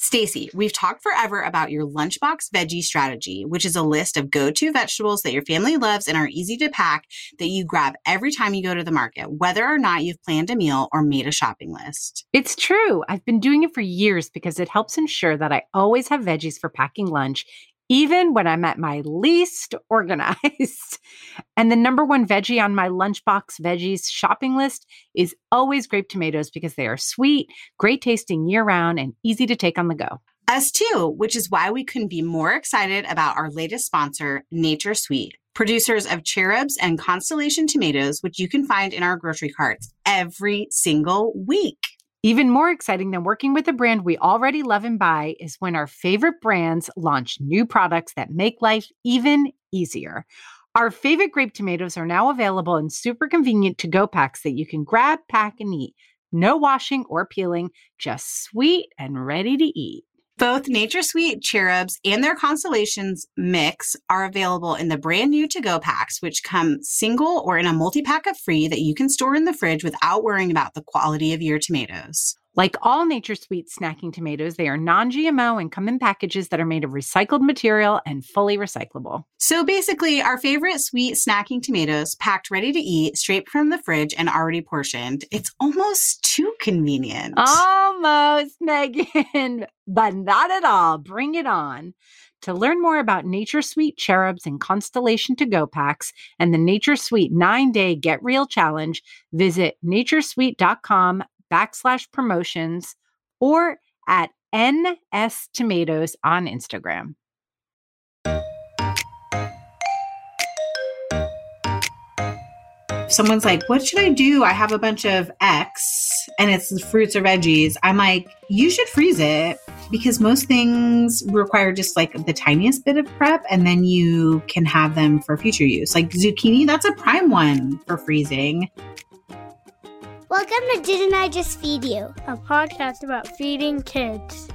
Stacy, we've talked forever about your lunchbox veggie strategy, which is a list of go-to vegetables that your family loves and are easy to pack that you grab every time you go to the market, whether or not you've planned a meal or made a shopping list. It's true. I've been doing it for years because it helps ensure that I always have veggies for packing lunch even when I'm at my least organized. And the number one veggie on my lunchbox veggies shopping list is always grape tomatoes because they are sweet, great tasting year round, and easy to take on the go. Us too, which is why we couldn't be more excited about our latest sponsor, Nature Sweet, producers of cherubs and constellation tomatoes, which you can find in our grocery carts every single week. Even more exciting than working with a brand we already love and buy is when our favorite brands launch new products that make life even easier. Our favorite grape tomatoes are now available in super convenient to go packs that you can grab, pack, and eat. No washing or peeling, just sweet and ready to eat. Both Nature Sweet Cherubs and their Constellations mix are available in the brand new to go packs, which come single or in a multi pack of free that you can store in the fridge without worrying about the quality of your tomatoes. Like all Nature Sweet snacking tomatoes, they are non GMO and come in packages that are made of recycled material and fully recyclable. So basically, our favorite sweet snacking tomatoes packed ready to eat straight from the fridge and already portioned. It's almost too convenient. Almost, Megan, but not at all. Bring it on. To learn more about Nature Sweet cherubs and Constellation to Go packs and the Nature Sweet nine day Get Real Challenge, visit naturesweet.com backslash promotions or at NS Tomatoes on Instagram. someone's like, What should I do? I have a bunch of X and it's fruits or veggies. I'm like, You should freeze it because most things require just like the tiniest bit of prep and then you can have them for future use. Like zucchini, that's a prime one for freezing. Welcome to Didn't I Just Feed You? A podcast about feeding kids.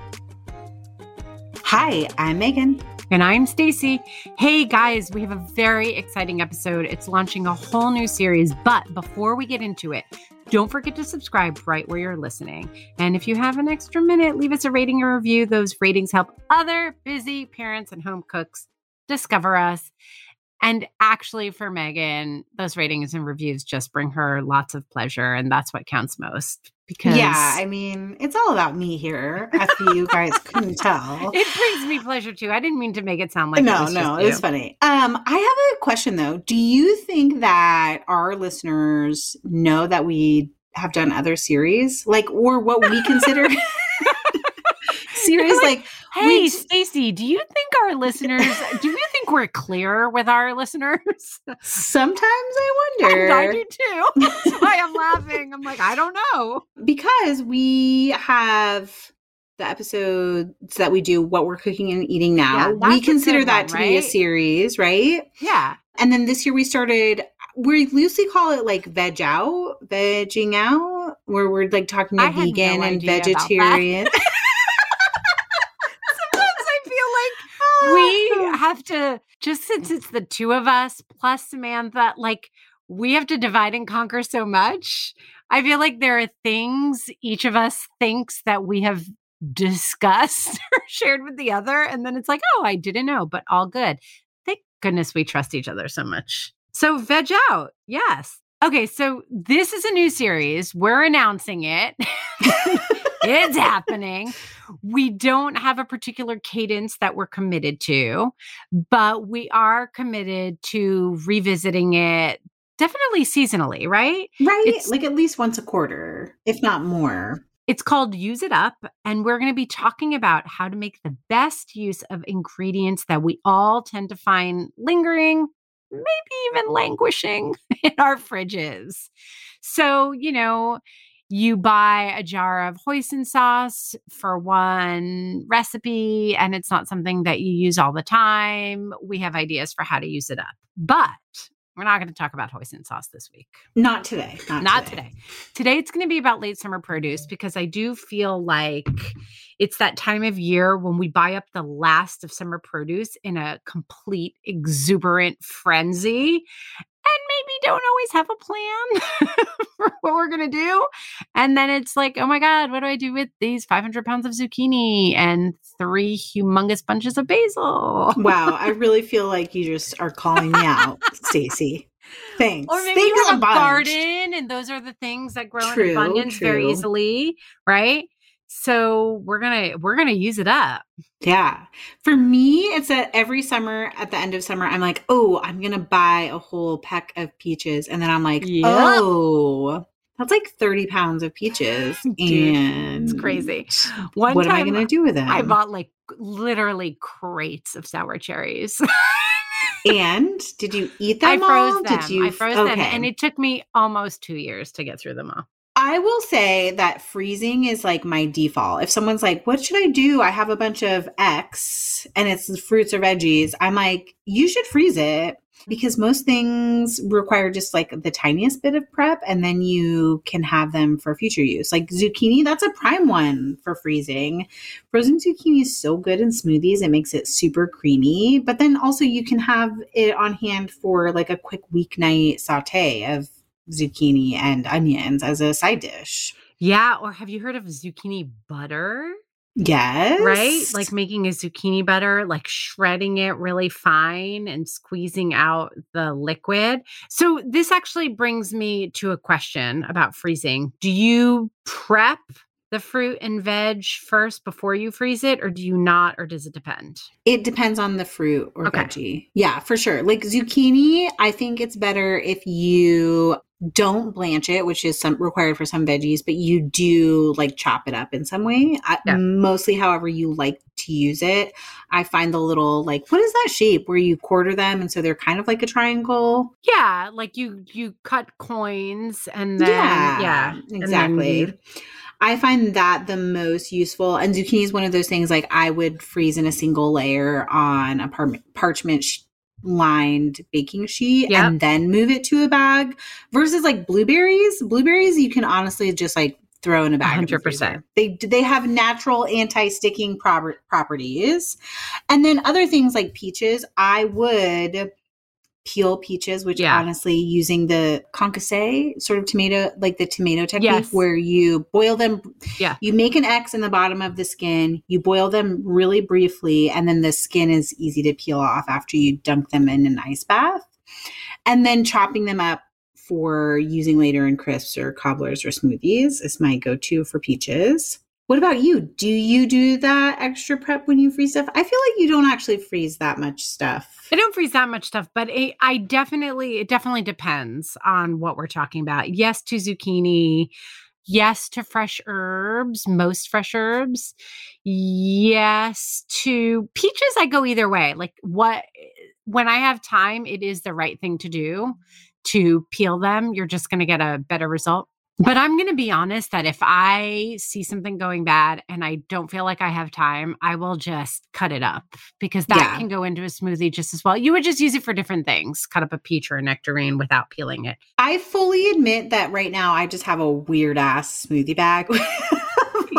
Hi, I'm Megan. And I'm Stacy. Hey guys, we have a very exciting episode. It's launching a whole new series, but before we get into it, don't forget to subscribe right where you're listening. And if you have an extra minute, leave us a rating or review. Those ratings help other busy parents and home cooks discover us. And actually, for Megan, those ratings and reviews just bring her lots of pleasure. And that's what counts most. Because, yeah, I mean, it's all about me here. If you guys couldn't tell, it brings me pleasure too. I didn't mean to make it sound like no, no, it no, it's funny. Um, I have a question though. Do you think that our listeners know that we have done other series, like, or what we consider series, like, like Hey, Stacy, do you think our listeners, do you think we're clear with our listeners? Sometimes I wonder. I do too. That's why I'm laughing. I'm like, I don't know. because we have the episodes that we do what we're cooking and eating now. Yeah, we consider that one, to be a series, right? Yeah. And then this year we started we loosely call it like veg out, vegging out, where we're like talking to I had no vegan and idea about that. vegetarian. have to, just since it's the two of us plus Samantha, like we have to divide and conquer so much. I feel like there are things each of us thinks that we have discussed or shared with the other. And then it's like, oh, I didn't know, but all good. Thank goodness we trust each other so much. So, veg out. Yes. Okay. So, this is a new series. We're announcing it. it's happening. We don't have a particular cadence that we're committed to, but we are committed to revisiting it definitely seasonally, right? right? It's- like at least once a quarter, if not more. It's called Use It Up, and we're going to be talking about how to make the best use of ingredients that we all tend to find lingering, maybe even languishing in our fridges. So, you know, you buy a jar of hoisin sauce for one recipe, and it's not something that you use all the time. We have ideas for how to use it up, but we're not going to talk about hoisin sauce this week. Not today. Not, Not today. Today it's going to be about late summer produce because I do feel like it's that time of year when we buy up the last of summer produce in a complete exuberant frenzy maybe don't always have a plan for what we're going to do. And then it's like, oh my God, what do I do with these 500 pounds of zucchini and three humongous bunches of basil? Wow, I really feel like you just are calling me out, Stacey. Thanks. Or maybe Thanks you have a bunch. garden and those are the things that grow True, in abundance very easily, right? So we're gonna we're gonna use it up. Yeah. For me, it's that every summer at the end of summer, I'm like, oh, I'm to buy a whole peck of peaches. And then I'm like, Yep. oh, that's like 30 pounds of peaches. Dude, and It's crazy. One What am I to do with them? I bought like literally crates of sour cherries. and did you eat them I froze all? them. Did you? I froze them, and it took me almost two years to get through them all. I will say that freezing is like my default. If someone's like, "What should I do?" I have a bunch of X and it's fruits or veggies. I'm like, "You should freeze it." Because most things require just like the tiniest bit of prep and then you can have them for future use. Like zucchini, that's a prime one for freezing. Frozen zucchini is so good in smoothies, it makes it super creamy. But then also you can have it on hand for like a quick weeknight saute of zucchini and onions as a side dish. Yeah, or have you heard of zucchini butter? Yes. right? Like making a zucchini butter, like shredding it really fine and squeezing out the liquid. So, this actually brings me to a question about freezing. Do you prep the fruit and veg first before you freeze it, or do you not, or does it depend? it depends on the fruit or Okay. veggie. Yeah, for sure. Like zucchini, I think it's better if you don't blanch it, which is some required for some veggies, but you do like chop it up in some way. I, Yeah. Mostly, however you like to use it. I find the little like what is that shape where you quarter them, and so they're kind of like a triangle. Yeah, like you you cut coins and then yeah, then exactly. I find that the most useful. And zucchini is one of those things like I would freeze in a single layer on a par- parchment sh- lined baking sheet Yep. and then move it to a bag versus like blueberries. Blueberries, you can honestly just like throw in a bag. 100%. freezer. They they have natural anti-sticking proper- properties. And then other things like peaches, I would peel peaches, which Yeah. honestly using the concasse sort of tomato, like the tomato technique Yes. where you boil them. Yeah. You make an X in the bottom of the skin, you boil them really briefly, and then the skin is easy to peel off after you dunk them in an ice bath. And then chopping them up for using later in crisps or cobblers or smoothies is my go-to for peaches. What about you? Do you do that extra prep when you freeze stuff? I feel like you don't actually freeze that much stuff. I don't freeze that much stuff, but it, I definitely, it definitely depends on what we're talking about. Yes to zucchini. Yes to fresh herbs, most fresh herbs. Yes to peaches. I go either way. Like what when I have time, it is the right thing to do to peel them. You're just going to get a better result. But I'm going to be honest that if I see something going bad and I don't feel like I have time, I will just cut it up because that Yeah. can go into a smoothie just as well. You would just use it for different things, cut up a peach or a nectarine without peeling it. I fully admit that right now I just have a weird ass smoothie bag.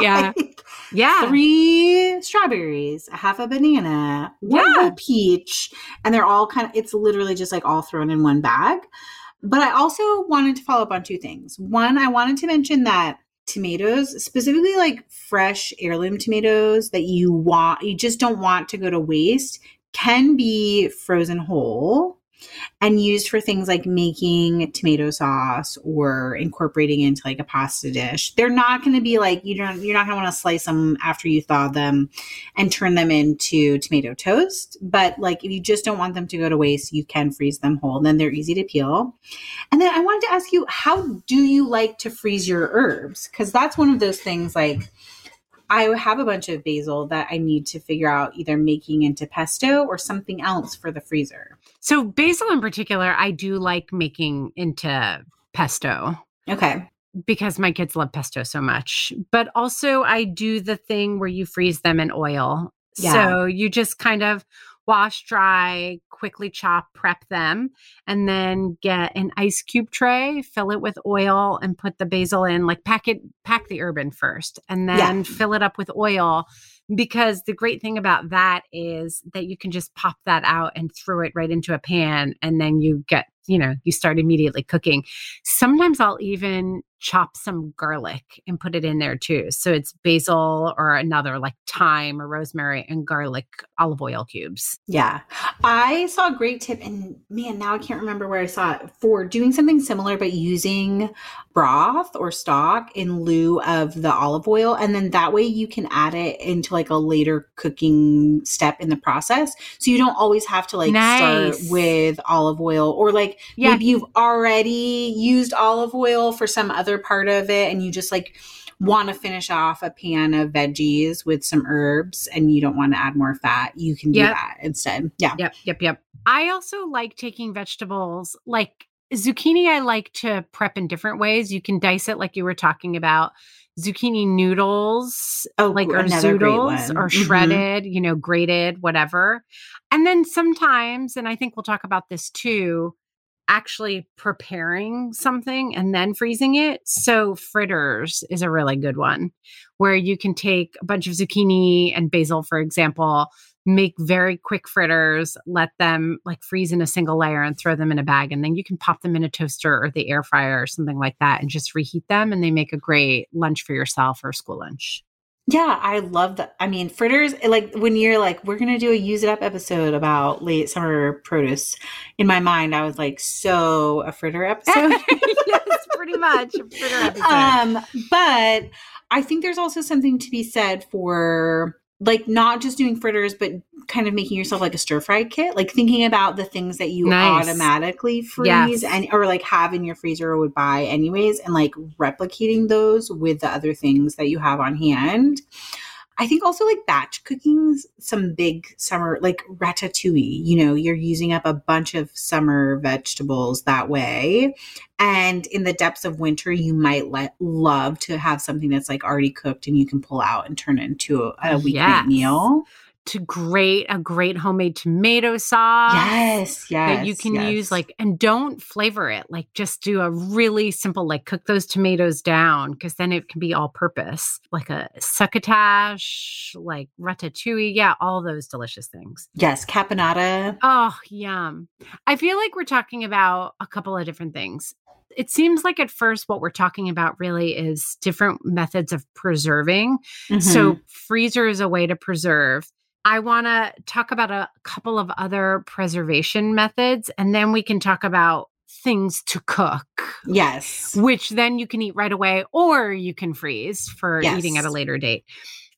Yeah. Like, Yeah. Three strawberries, a half a banana, one Yeah. peach, and they're all kind of, it's literally just like all thrown in one bag. But I also wanted to follow up on two things. One, I wanted to mention that tomatoes, specifically like fresh heirloom tomatoes that you want, you just don't want to go to waste, can be frozen whole and used for things like making tomato sauce or incorporating into like a pasta dish. They're not going to be like you don't you're not going to want to slice them after you thaw them and turn them into tomato toast, but like if you just don't want them to go to waste, you can freeze them whole. Then they're easy to peel. And then I wanted to ask you how do you like to freeze your herbs? Cuz that's one of those things like I have a bunch of basil that I need to figure out either making into pesto or something else for the freezer. So basil in particular, I do like making into pesto Okay. because my kids love pesto so much. But also I do the thing where you freeze them in oil. Yeah. So you just kind of wash dry, quickly chop, prep them, and then get an ice cube tray, fill it with oil, and put the basil in. Like pack it, pack the herb in first, and Yeah. then fill it up with oil. Because the great thing about that is that you can just pop that out and throw it right into a pan, and then you get, you know, you start immediately cooking. Sometimes I'll even chop some garlic and put it in there too. So it's basil or another like thyme or rosemary and garlic olive oil cubes. Yeah. I saw a great tip and man, now I can't remember where I saw it for doing something similar but using broth or stock in lieu of the olive oil and then that way you can add it into like a later cooking step in the process. So you don't always have to like Nice. start with olive oil or like Yeah. maybe you've already used olive oil for some other part of it and you just like want to finish off a pan of veggies with some herbs and you don't want to add more fat, you can do that instead. Yeah. Yep, yep, yep. I also like taking vegetables like zucchini. I like to prep in different ways. You can dice it like you were talking about. Zucchini noodles, Oh, like or another great zoodles, one. or Mhm. shredded, you know, grated, whatever. And then sometimes, and I think we'll talk about this too, actually preparing something and then freezing it. So fritters is a really good one where you can take a bunch of zucchini and basil, for example, make very quick fritters, let them like freeze in a single layer and throw them in a bag. And then you can pop them in a toaster or the air fryer or something like that and just reheat them. And they make a great lunch for yourself or school lunch. Yeah, I love that. I mean, fritters, like when you're like, we're going to do a use it up episode about late summer produce. In my mind, I was like, so a fritter episode. yes, pretty much. A fritter episode. um, but I think there's also something to be said for like not just doing fritters, but kind of making yourself like a stir fry kit, like thinking about the things that you Nice. automatically freeze Yes. and or like have in your freezer or would buy anyways, and like replicating those with the other things that you have on hand. I think also like batch cooking some big summer like ratatouille, you know, you're using up a bunch of summer vegetables that way. And in the depths of winter, you might let love to have something that's like already cooked and you can pull out and turn it into a, a weeknight Yes. meal. To great a great homemade tomato sauce. Yes, yes. that you can yes. use like and don't flavor it like just do a really simple like cook those tomatoes down because then it can be all purpose like a succotash like ratatouille yeah all those delicious things yes, caponata. oh yum i feel like we're talking about a couple of different things it seems like at first what we're talking about really is different methods of preserving Mm-hmm. so freezer is a way to preserve. I want to talk about a couple of other preservation methods and then we can talk about things to cook, yes. which then you can eat right away or you can freeze for eating at a later date.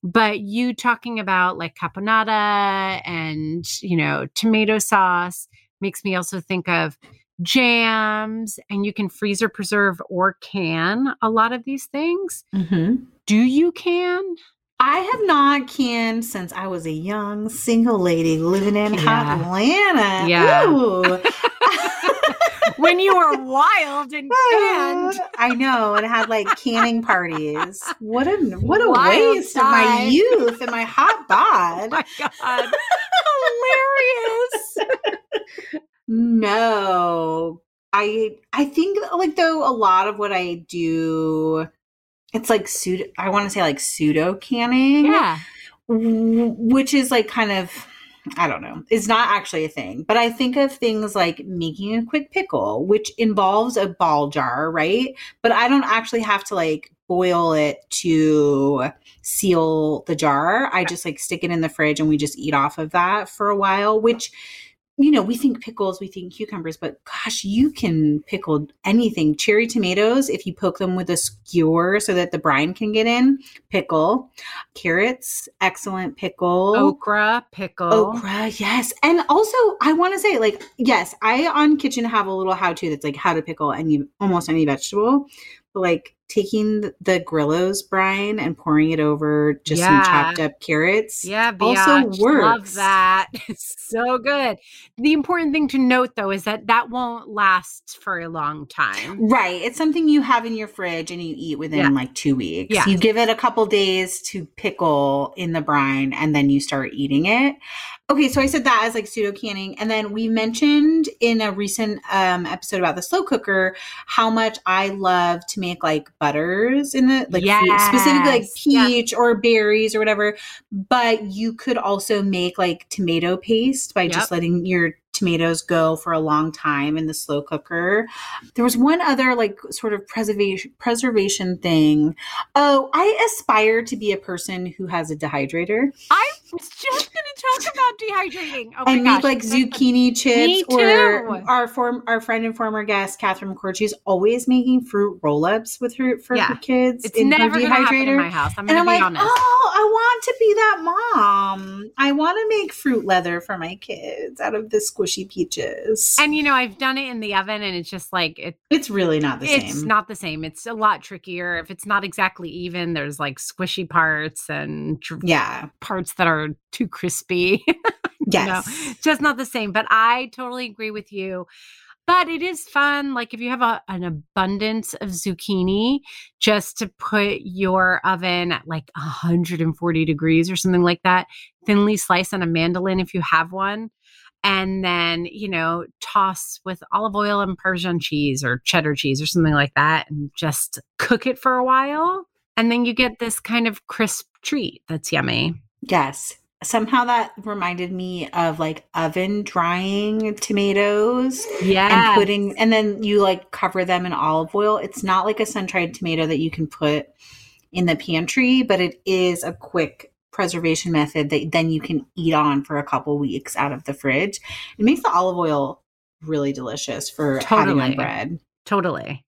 But you talking about like caponata and, you know, tomato sauce makes me also think of jams and you can freeze or preserve or can a lot of these things. Mm-hmm. Do you can? I have not canned since I was a young single lady living in Yeah. Atlanta. Yeah. When you were wild and canned. I know, and had like canning parties. What a what a Wild waste of my youth and my hot Oh bod. my god. Hilarious. No, I I think like though a lot of what I do, it's like pseudo. I want to say like pseudo canning. yeah which is like kind of I don't know. It's not actually a thing, but I think of things like making a quick pickle, which involves a ball jar, right? But I don't actually have to like boil it to seal the jar. I just like stick it in the fridge and we just eat off of that for a while, which you know, we think pickles, we think cucumbers, but gosh, you can pickle anything. Cherry tomatoes, if you poke them with a skewer so that the brine can get in, pickle. Carrots, excellent pickle. Okra, pickle. Okra, yes. And also, I want to say, like, yes, I on Kitchn have a little how to that's like how to pickle any almost any vegetable. But like taking the, Grillo's brine and pouring it over just Yeah. some chopped up carrots. Yeah, also biatch. Love that. It's so good. The important thing to note though is that that won't last for a long time. Right. It's something you have in your fridge and you eat within Yeah. like two weeks. Yeah. You give it a couple days to pickle in the brine and then you start eating it. Okay, so I said that as like pseudo canning. And then we mentioned in a recent um, episode about the slow cooker how much I love to make like butters in the like fruit, specifically like Yes. Yeah. peach or berries or whatever. But you could also make like tomato paste by just letting your tomatoes go for a long time in the slow cooker. There was one other like sort of preservation preservation thing. Oh, I aspire to be a person who has a dehydrator I was just talk about dehydrating. Oh my and gosh. make like that's so fun. zucchini chips. Or our form our friend and former guest Catherine McCord, she's always making fruit roll ups with her for Yeah. her kids It's in her never to happen in my house. I'm and I'm like, honest. oh, want to be that mom. I want to make fruit leather for my kids out of the squishy peaches. And you know, I've done it in the oven and it's just like it it's really not the it's same. not the same. It's a lot trickier. If it's not exactly even, there's like squishy parts and dr- yeah. parts that are too crispy. Yes. No, just not the same. But I totally agree with you. But it is fun. Like if you have a, an abundance of zucchini, just to put your oven at like 140 degrees or something like that, thinly slice on a mandolin if you have one. And then, you know, toss with olive oil and Parmesan cheese or cheddar cheese or something like that and just cook it for a while. And then you get this kind of crisp treat that's yummy. Yes. Somehow that reminded me of like oven drying tomatoes Yeah. and putting, and then you like cover them in olive oil. It's not like a sun dried tomato that you can put in the pantry, but it is a quick preservation method that then you can eat on for a couple weeks out of the fridge. It makes the olive oil really delicious for on Totally. bread. Totally.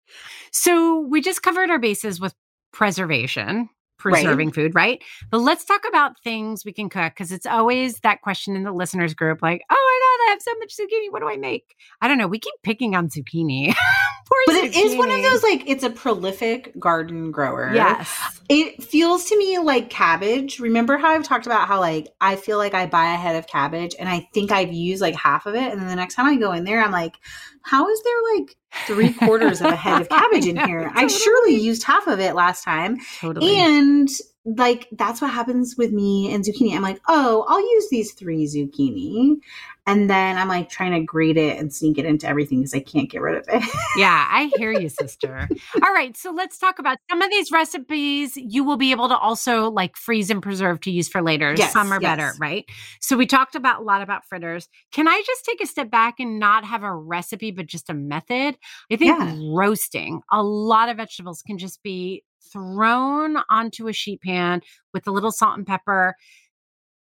So we just covered our bases with preservation, preserving food, right? But let's talk about things we can cook because it's always that question in the listeners group like, oh my God, I have so much zucchini. What do I make? I don't know. We keep picking on zucchini. Poor But it is one of those like it's a prolific garden grower. Yes. It feels to me like cabbage. Remember how I've talked about how like I feel like I buy a head of cabbage and I think I've used like half of it, and then the next time I go in there, I'm like, how is there like three quarters of a head of cabbage in I know, here? I totally. surely used half of it last time, Totally. and like that's what happens with me and zucchini. I'm like, oh, I'll use these three zucchini, and then I'm like trying to grade it and sneak it into everything because I can't get rid of it. yeah, I hear you, sister. All right, so let's talk about some of these recipes you will be able to also like freeze and preserve to use for later. Yes, some are yes. better, right? So we talked about a lot about fritters. Can I just take a step back and not have a recipe but just a method? I think Yeah. roasting a lot of vegetables can just be thrown onto a sheet pan with a little salt and pepper,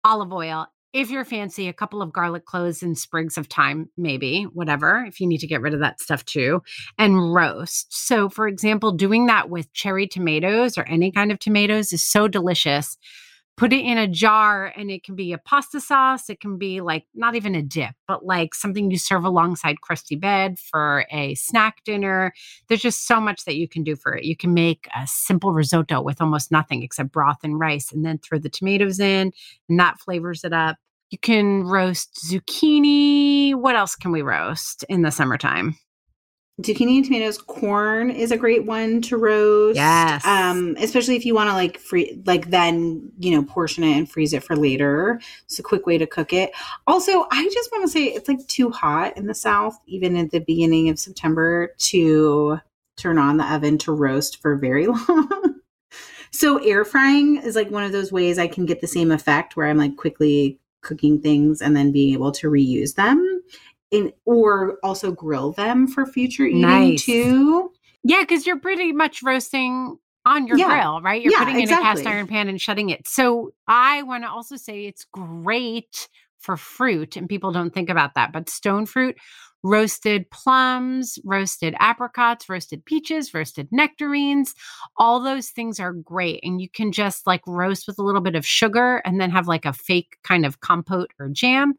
olive oil. If you're fancy, a couple of garlic cloves and sprigs of thyme, maybe, whatever, if you need to get rid of that stuff too, and roast. So, for example, doing that with cherry tomatoes or any kind of tomatoes is so delicious. Put it in a jar and it can be a pasta sauce. It can be like not even a dip, but like something you serve alongside crusty bread for a snack dinner. There's just so much that you can do for it. You can make a simple risotto with almost nothing except broth and rice and then throw the tomatoes in and that flavors it up. You can roast zucchini. What else can we roast in the summertime? Zucchini and tomatoes corn is a great one to roast. Yes. um especially if you want to like free like then you know portion it and freeze it for later. It's a quick way to cook it. Also i just want to say it's like too hot in the south even at the beginning of september to turn on the oven to roast for very long. So air frying is like one of those ways i can get the same effect where i'm like quickly cooking things and then being able to reuse them in or also grill them for future eating Nice. too. Yeah, because you're pretty much roasting on your Yeah. grill, right? You're Yeah, putting it in a cast iron pan and shutting it. So I want to also say it's great for fruit, and people don't think about that. But stone fruit, roasted plums, roasted apricots, roasted peaches, roasted nectarines, all those things are great. And you can just like roast with a little bit of sugar and then have like a fake kind of compote or jam.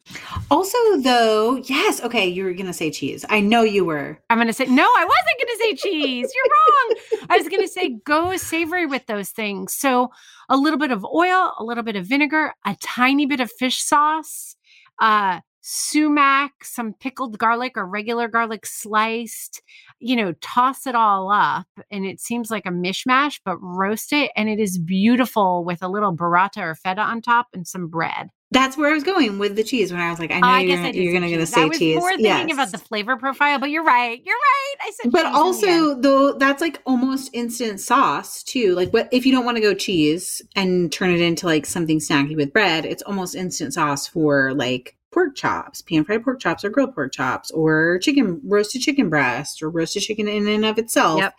Also, though, yes, okay, you were gonna say cheese. I know you were. I'm going to say, no, I wasn't going to say cheese. You're wrong. I was going to say go savory with those things. So a little bit of oil, a little bit of vinegar, a tiny bit of fish sauce, uh, sumac, some pickled garlic or regular garlic sliced, you know, toss it all up. And it seems like a mishmash, but roast it. And it is beautiful with a little burrata or feta on top and some bread. That's where I was going with the cheese when I was like, I know I you're, gonna, you're gonna, gonna cheese. say I was cheese. more thinking Yes. about the flavor profile, but you're right. You're right. I said But cheese in the end. also, though, that's like almost instant sauce too. Like, what if you don't want to go cheese and turn it into like something snacky with bread? It's almost instant sauce for like pork chops, pan fried pork chops, or grilled pork chops, or chicken roasted chicken breast, or roasted chicken in and of itself. Yep.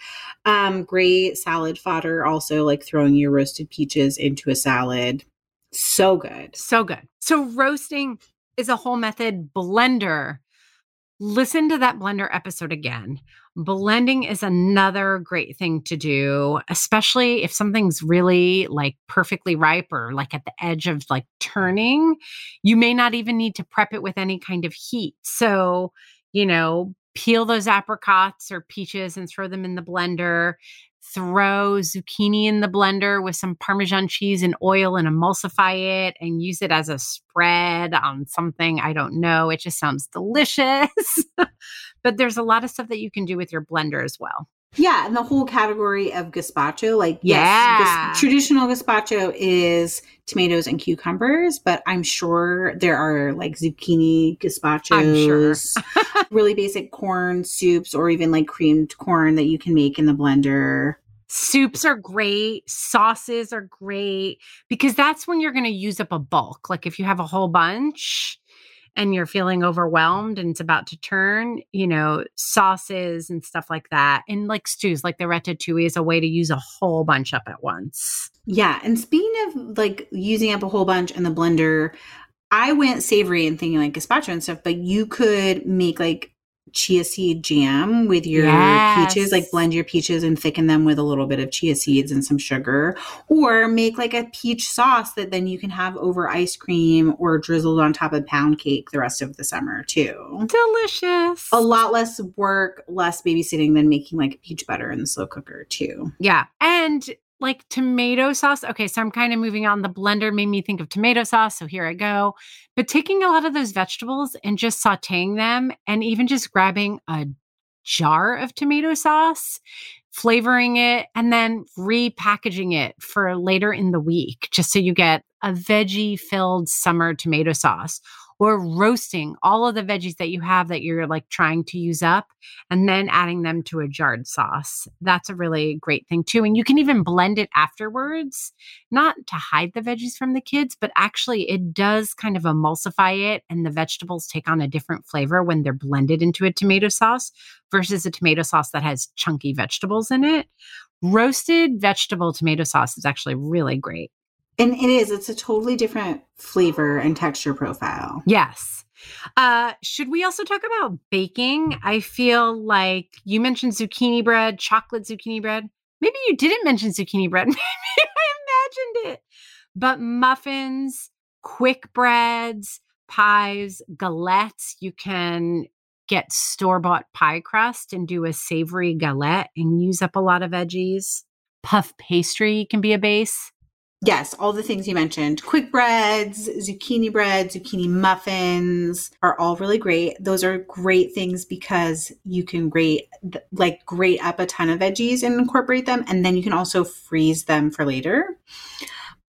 Um, great salad fodder. Also, like throwing your roasted peaches into a salad. So good. So good. So roasting is a whole method. Blender. Listen to that blender episode again. Blending is another great thing to do, especially if something's really like perfectly ripe or like at the edge of like turning. You may not even need to prep it with any kind of heat. So, you know, peel those apricots or peaches and throw them in the blender. Throw zucchini in the blender with some Parmesan cheese and oil and emulsify it and use it as a spread on something. I don't know. It just sounds delicious. but there's a lot of stuff that you can do with your blender as well. Yeah, and the whole category of gazpacho, like Yeah. yes, gas- traditional gazpacho is tomatoes and cucumbers, but I'm sure there are like zucchini gazpachos, really basic corn soups, or even like creamed corn that you can make in the blender. Soups are great. Sauces are great because that's when you're going to use up a bulk. Like if you have a whole bunch and you're feeling overwhelmed and it's about to turn, you know, sauces and stuff like that. And like stews, like the ratatouille is a way to use a whole bunch up at once. Yeah, and speaking of like using up a whole bunch in the blender, I went savory and thinking like gazpacho and stuff, but you could make like chia seed jam with your Yes. peaches, like blend your peaches and thicken them with a little bit of chia seeds and some sugar, or make like a peach sauce that then you can have over ice cream or drizzled on top of pound cake the rest of the summer too. Delicious. A lot less work, less babysitting than making like peach butter in the slow cooker too. Yeah. And like tomato sauce. Okay, so I'm kind of moving on. The blender made me think of tomato sauce. So here I go. But taking a lot of those vegetables and just sauteing them and even just grabbing a jar of tomato sauce, flavoring it, and then repackaging it for later in the week, just so you get a veggie filled summer tomato sauce. Or roasting all of the veggies that you have that you're like trying to use up and then adding them to a jarred sauce. That's a really great thing too. And you can even blend it afterwards, not to hide the veggies from the kids, but actually it does kind of emulsify it and the vegetables take on a different flavor when they're blended into a tomato sauce versus a tomato sauce that has chunky vegetables in it. Roasted vegetable tomato sauce is actually really great. And it is, it's a totally different flavor and texture profile. Yes. Uh, should we also talk about baking? I feel like you mentioned zucchini bread, chocolate zucchini bread. Maybe you didn't mention zucchini bread. Maybe I imagined it. But muffins, quick breads, pies, galettes, you can get store bought pie crust and do a savory galette and use up a lot of veggies. Puff pastry can be a base. Yes, all the things you mentioned. Quick breads, zucchini bread, zucchini muffins are all really great. Those are great things because you can grate like grate up a ton of veggies and incorporate them and then you can also freeze them for later.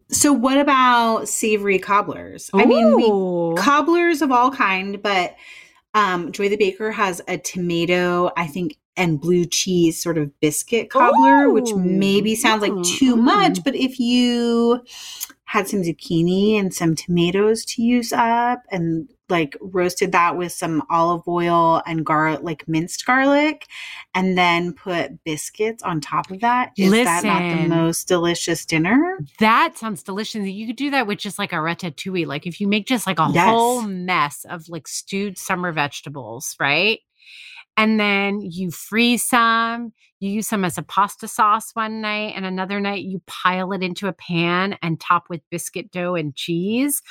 So what about savory cobblers? Ooh. I mean, we, cobblers of all kind, but um, Joy the Baker has a tomato, I think, and blue cheese sort of biscuit cobbler, Ooh. which maybe sounds like too Mm, much, mm. but if you had some zucchini and some tomatoes to use up and like roasted that with some olive oil and garlic like minced garlic and then put biscuits on top of that is that not the most delicious dinner That sounds delicious. You could do that with just like a ratatouille. Like if you make just like a Yes. whole mess of like stewed summer vegetables, right? And then you freeze some, you use some as a pasta sauce one night, and another night you pile it into a pan and top with biscuit dough and cheese.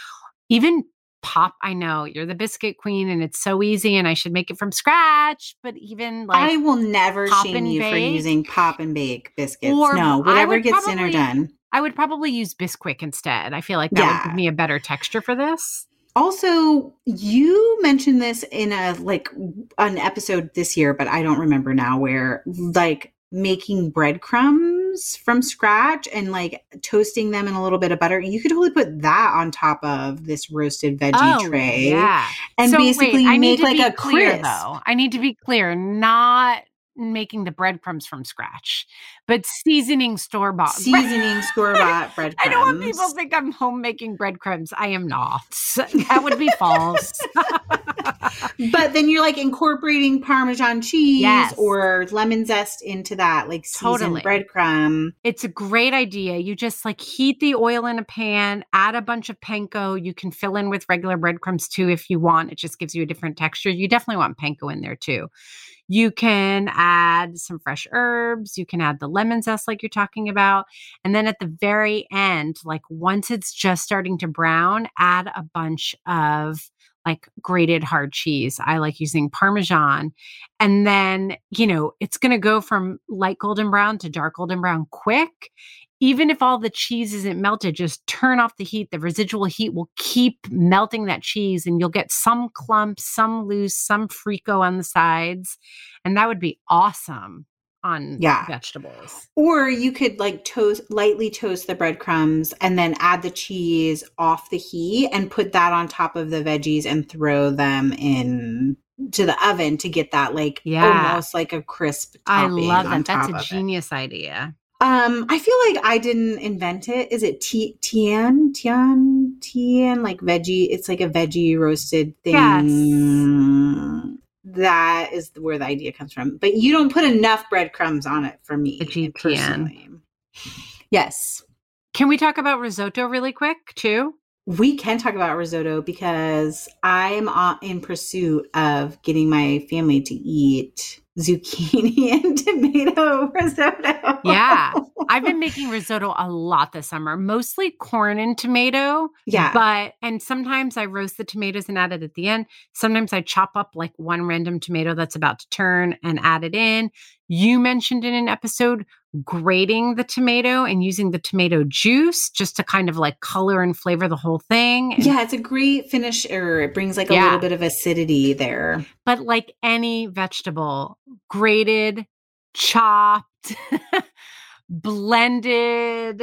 Even pop, I know you're the biscuit queen and it's so easy and I should make it from scratch, but even like i will never shame you for using pop and bake biscuits Or no whatever gets dinner probably- done I would probably use Bisquick instead. I feel like that would give me a better texture for this. Also, you mentioned this in a like an episode this year, but I don't remember now where like making breadcrumbs from scratch and like toasting them in a little bit of butter. You could totally put that on top of this roasted veggie oh, tray. Oh, yeah. And So, basically wait, I need make to like be a clear crisp. though. I need to be clear, not making the breadcrumbs from scratch, but seasoning store bought. Seasoning store bought breadcrumbs. I don't want people to think I'm home making breadcrumbs. I am not. That would be false. but then you're like incorporating Parmesan cheese Yes. or lemon zest into that, like seasoned Totally. breadcrumb. It's a great idea. You just like heat the oil in a pan, add a bunch of panko. You can fill in with regular breadcrumbs too if you want. It just gives you a different texture. You definitely want panko in there too. You can add some fresh herbs. You can add the lemon zest, like you're talking about. And then at the very end, like once it's just starting to brown, add a bunch of like grated hard cheese. I like using Parmesan. And then, you know, it's going to go from light golden brown to dark golden brown quick. Even if all the cheese isn't melted, just turn off the heat. The residual heat will keep melting that cheese, and you'll get some clumps, some loose, some frico on the sides. And that would be awesome on Yeah. vegetables. Or you could like toast lightly toast the breadcrumbs and then add the cheese off the heat and put that on top of the veggies and throw them in to the oven to get that like Yeah. almost like a crisp I love that. That's a of it. genius idea. Um, I feel like I didn't invent it. Is it ti- tian tian tian like veggie? It's like a veggie roasted thing. Yes. That is where the idea comes from. But you don't put enough breadcrumbs on it for me Veggie tian. personally. Yes. Can we talk about risotto really quick too? We can talk about risotto because I'm uh, in pursuit of getting my family to eat zucchini and tomato risotto. Yeah. I've been making risotto a lot this summer, mostly corn and tomato. yeah. But, and sometimes I roast the tomatoes and add it at the end. Sometimes I chop up like one random tomato that's about to turn and add it in. You mentioned in an episode grating the tomato and using the tomato juice just to kind of like color and flavor the whole thing. And- yeah, it's a great finisher. It brings like a Yeah. little bit of acidity there. But like any vegetable, grated, chopped, blended,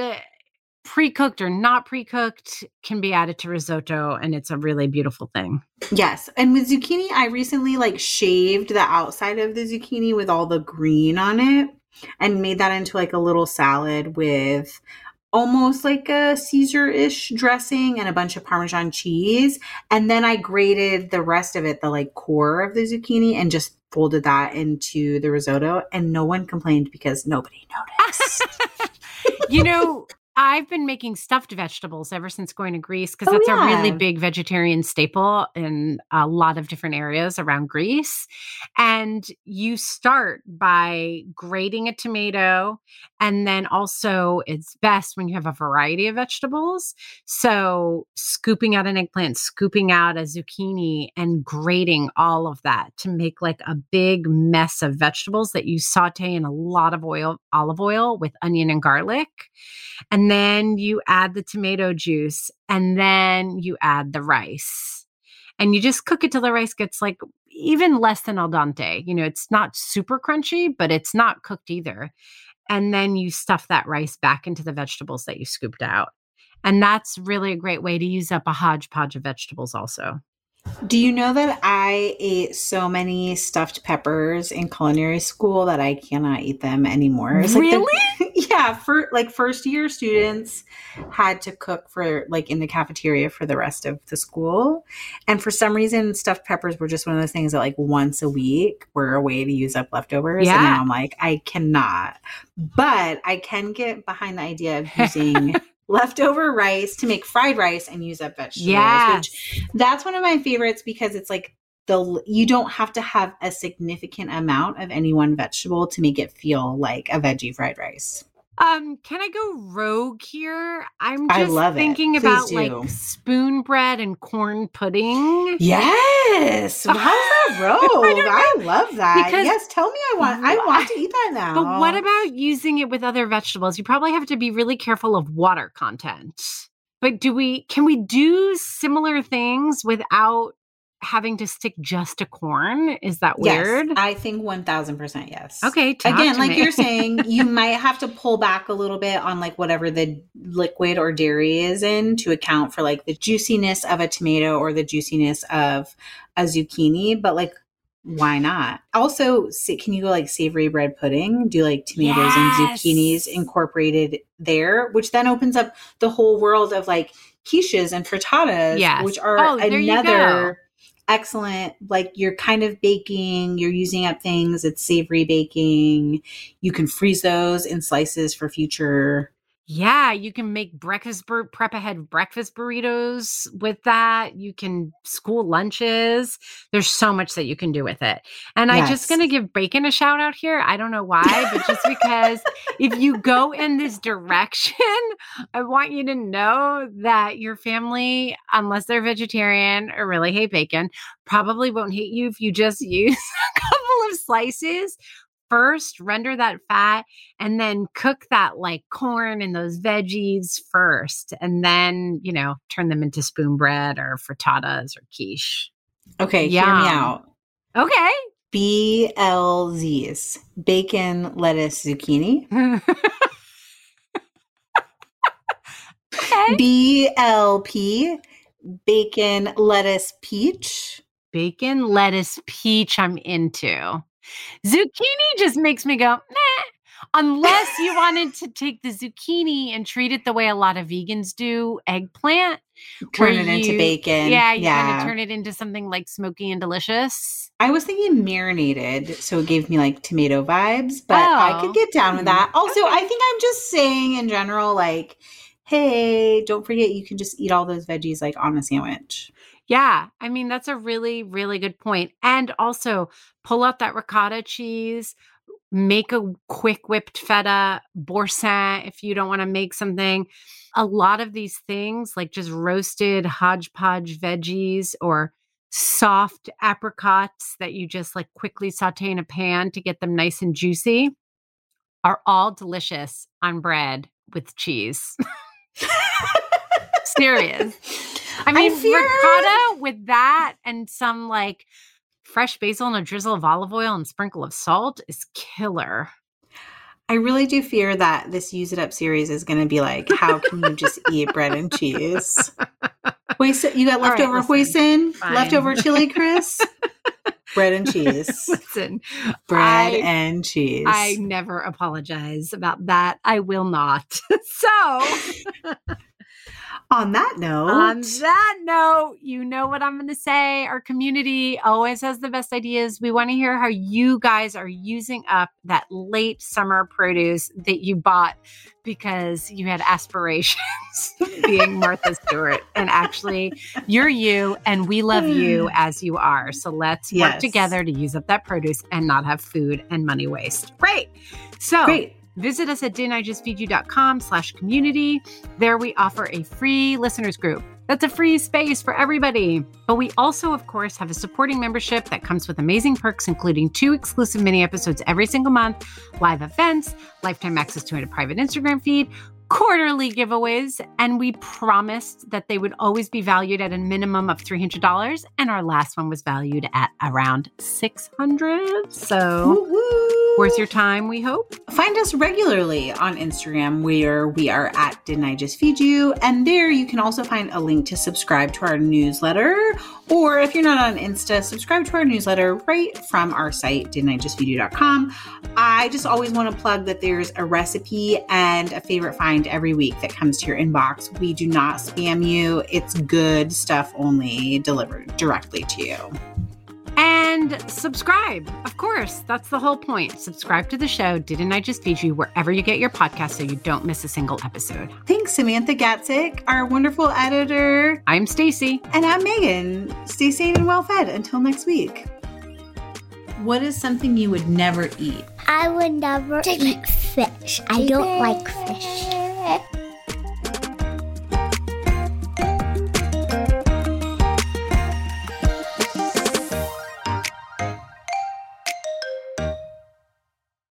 pre cooked or not pre cooked, can be added to risotto. And it's a really beautiful thing. Yes. And with zucchini, I recently like shaved the outside of the zucchini with all the green on it and made that into like a little salad with almost like a Caesar-ish dressing and a bunch of Parmesan cheese. And then I grated the rest of it, the like core of the zucchini, and just folded that into the risotto. And no one complained because nobody noticed. you know, I've been making stuffed vegetables ever since going to Greece because Oh, that's a really big vegetarian staple in a lot of different areas around Greece. And you start by grating a tomato, and then also it's best when you have a variety of vegetables. So, scooping out an eggplant, scooping out a zucchini, and grating all of that to make like a big mess of vegetables that you saute in a lot of oil, olive oil with onion and garlic. And then you add the tomato juice, and then you add the rice. And you just cook it till the rice gets like even less than al dente. You know, it's not super crunchy, but it's not cooked either. And then you stuff that rice back into the vegetables that you scooped out. And that's really a great way to use up a hodgepodge of vegetables, also. Do you know that I ate so many stuffed peppers in culinary school that I cannot eat them anymore? It's like the- yeah, for like first year students had to cook for like in the cafeteria for the rest of the school. And for some reason stuffed peppers were just one of those things that like once a week were a way to use up leftovers. And Yeah. now I'm like, I cannot. But I can get behind the idea of using leftover rice to make fried rice and use up vegetables. Which that's one of my favorites because it's like the you don't have to have a significant amount of any one vegetable to make it feel like a veggie fried rice. Um, can I go rogue here? I'm just thinking about do. like spoon bread and corn pudding. Yes. How's that rogue? I I, love that. Because- yes, tell me I want I want to eat that now. But what about using it with other vegetables? You probably have to be really careful of water content. But do we can we do similar things without having to stick just to corn? Is that weird? Yes? I think 1000% yes. Okay, Again, like me. you're saying, you might have to pull back a little bit on like whatever the liquid or dairy is in to account for like the juiciness of a tomato or the juiciness of a zucchini, but like why not? Also, can you go like savory bread pudding? Do like tomatoes and zucchinis incorporated there, which then opens up the whole world of like quiches and frittatas, Yes. which are Oh, another excellent. Like you're kind of baking you're using up things it's savory baking. You can freeze those in slices for future Yeah, you can make breakfast bur- prep ahead breakfast burritos with that. You can school lunches. There's so much that you can do with it. And I'm just going to give bacon a shout out here. I don't know why, but just because if you go in this direction, I want you to know that your family, unless they're vegetarian or really hate bacon, probably won't hate you if you just use a couple of slices. First, render that fat and then cook that like corn and those veggies first. And then, you know, turn them into spoon bread or frittatas or quiche. okay hear me out Okay. blz's bacon lettuce zucchini okay. blp bacon lettuce peach Bacon, lettuce, peach, I'm into. Zucchini just makes me go, nah. Unless you wanted to take the zucchini and treat it the way a lot of vegans do eggplant. turn it into bacon Yeah, you kind yeah of turn it into something like smoky and delicious. I was thinking marinated, so it gave me like tomato vibes, but I Oh. could get down with that. Mm, also, Okay. I think I'm just saying in general, like, hey, don't forget you can just eat all those veggies like on a sandwich. Yeah, I mean that's a really really good point. And also pull out that ricotta cheese, make a quick whipped feta, boursin if you don't want to make something. A lot of these things like just roasted hodgepodge veggies or soft apricots that you just like quickly saute in a pan to get them nice and juicy are all delicious on bread with cheese. Serious. I mean, fear- ricotta with that and some like fresh basil and a drizzle of olive oil and sprinkle of salt is killer. I really do fear that this Use It Up series is going to be like, how can you just eat bread and cheese? Hoisin, you got All right, leftover listen. hoisin, Fine. leftover chili, Chris? bread and cheese. Listen, Bread I- and cheese. I never apologize about that. I will not. so, On that note, On that note, you know what I'm going to say. Our community always has the best ideas. We want to hear how you guys are using up that late summer produce that you bought because you had aspirations being Martha Stewart. And actually, you're you, and we love you as you are. So let's work together to use up that produce and not have food and money waste. Great. So, great. Visit us at didn'tijustfeedyou.com slash community. There we offer a free listeners group. That's a free space for everybody. But we also, of course, have a supporting membership that comes with amazing perks, including two exclusive mini episodes every single month, live events, lifetime access to a private Instagram feed, quarterly giveaways, and we promised that they would always be valued at a minimum of $300. And our last one was valued at around 600 So Woo woo. Worth your time, we hope. Find us regularly on Instagram where we are at Didn't I Just Feed You? And there you can also find a link to subscribe to our newsletter. Or if you're not on Insta, subscribe to our newsletter right from our site, didn'tijustfeedyou.com. I just always want to plug that there's a recipe and a favorite find every week that comes to your inbox. We do not spam you. It's good stuff only delivered directly to you. And subscribe. Of course, that's the whole point. Subscribe to the show, Didn't I Just Feed You, wherever you get your podcast so you don't miss a single episode. Thanks, Samantha Gatzik, our wonderful editor. I'm Stacie. And I'm Meghan. Stay sane and well fed until next week. What is something you would never eat? I would never eat fish. I don't like fish.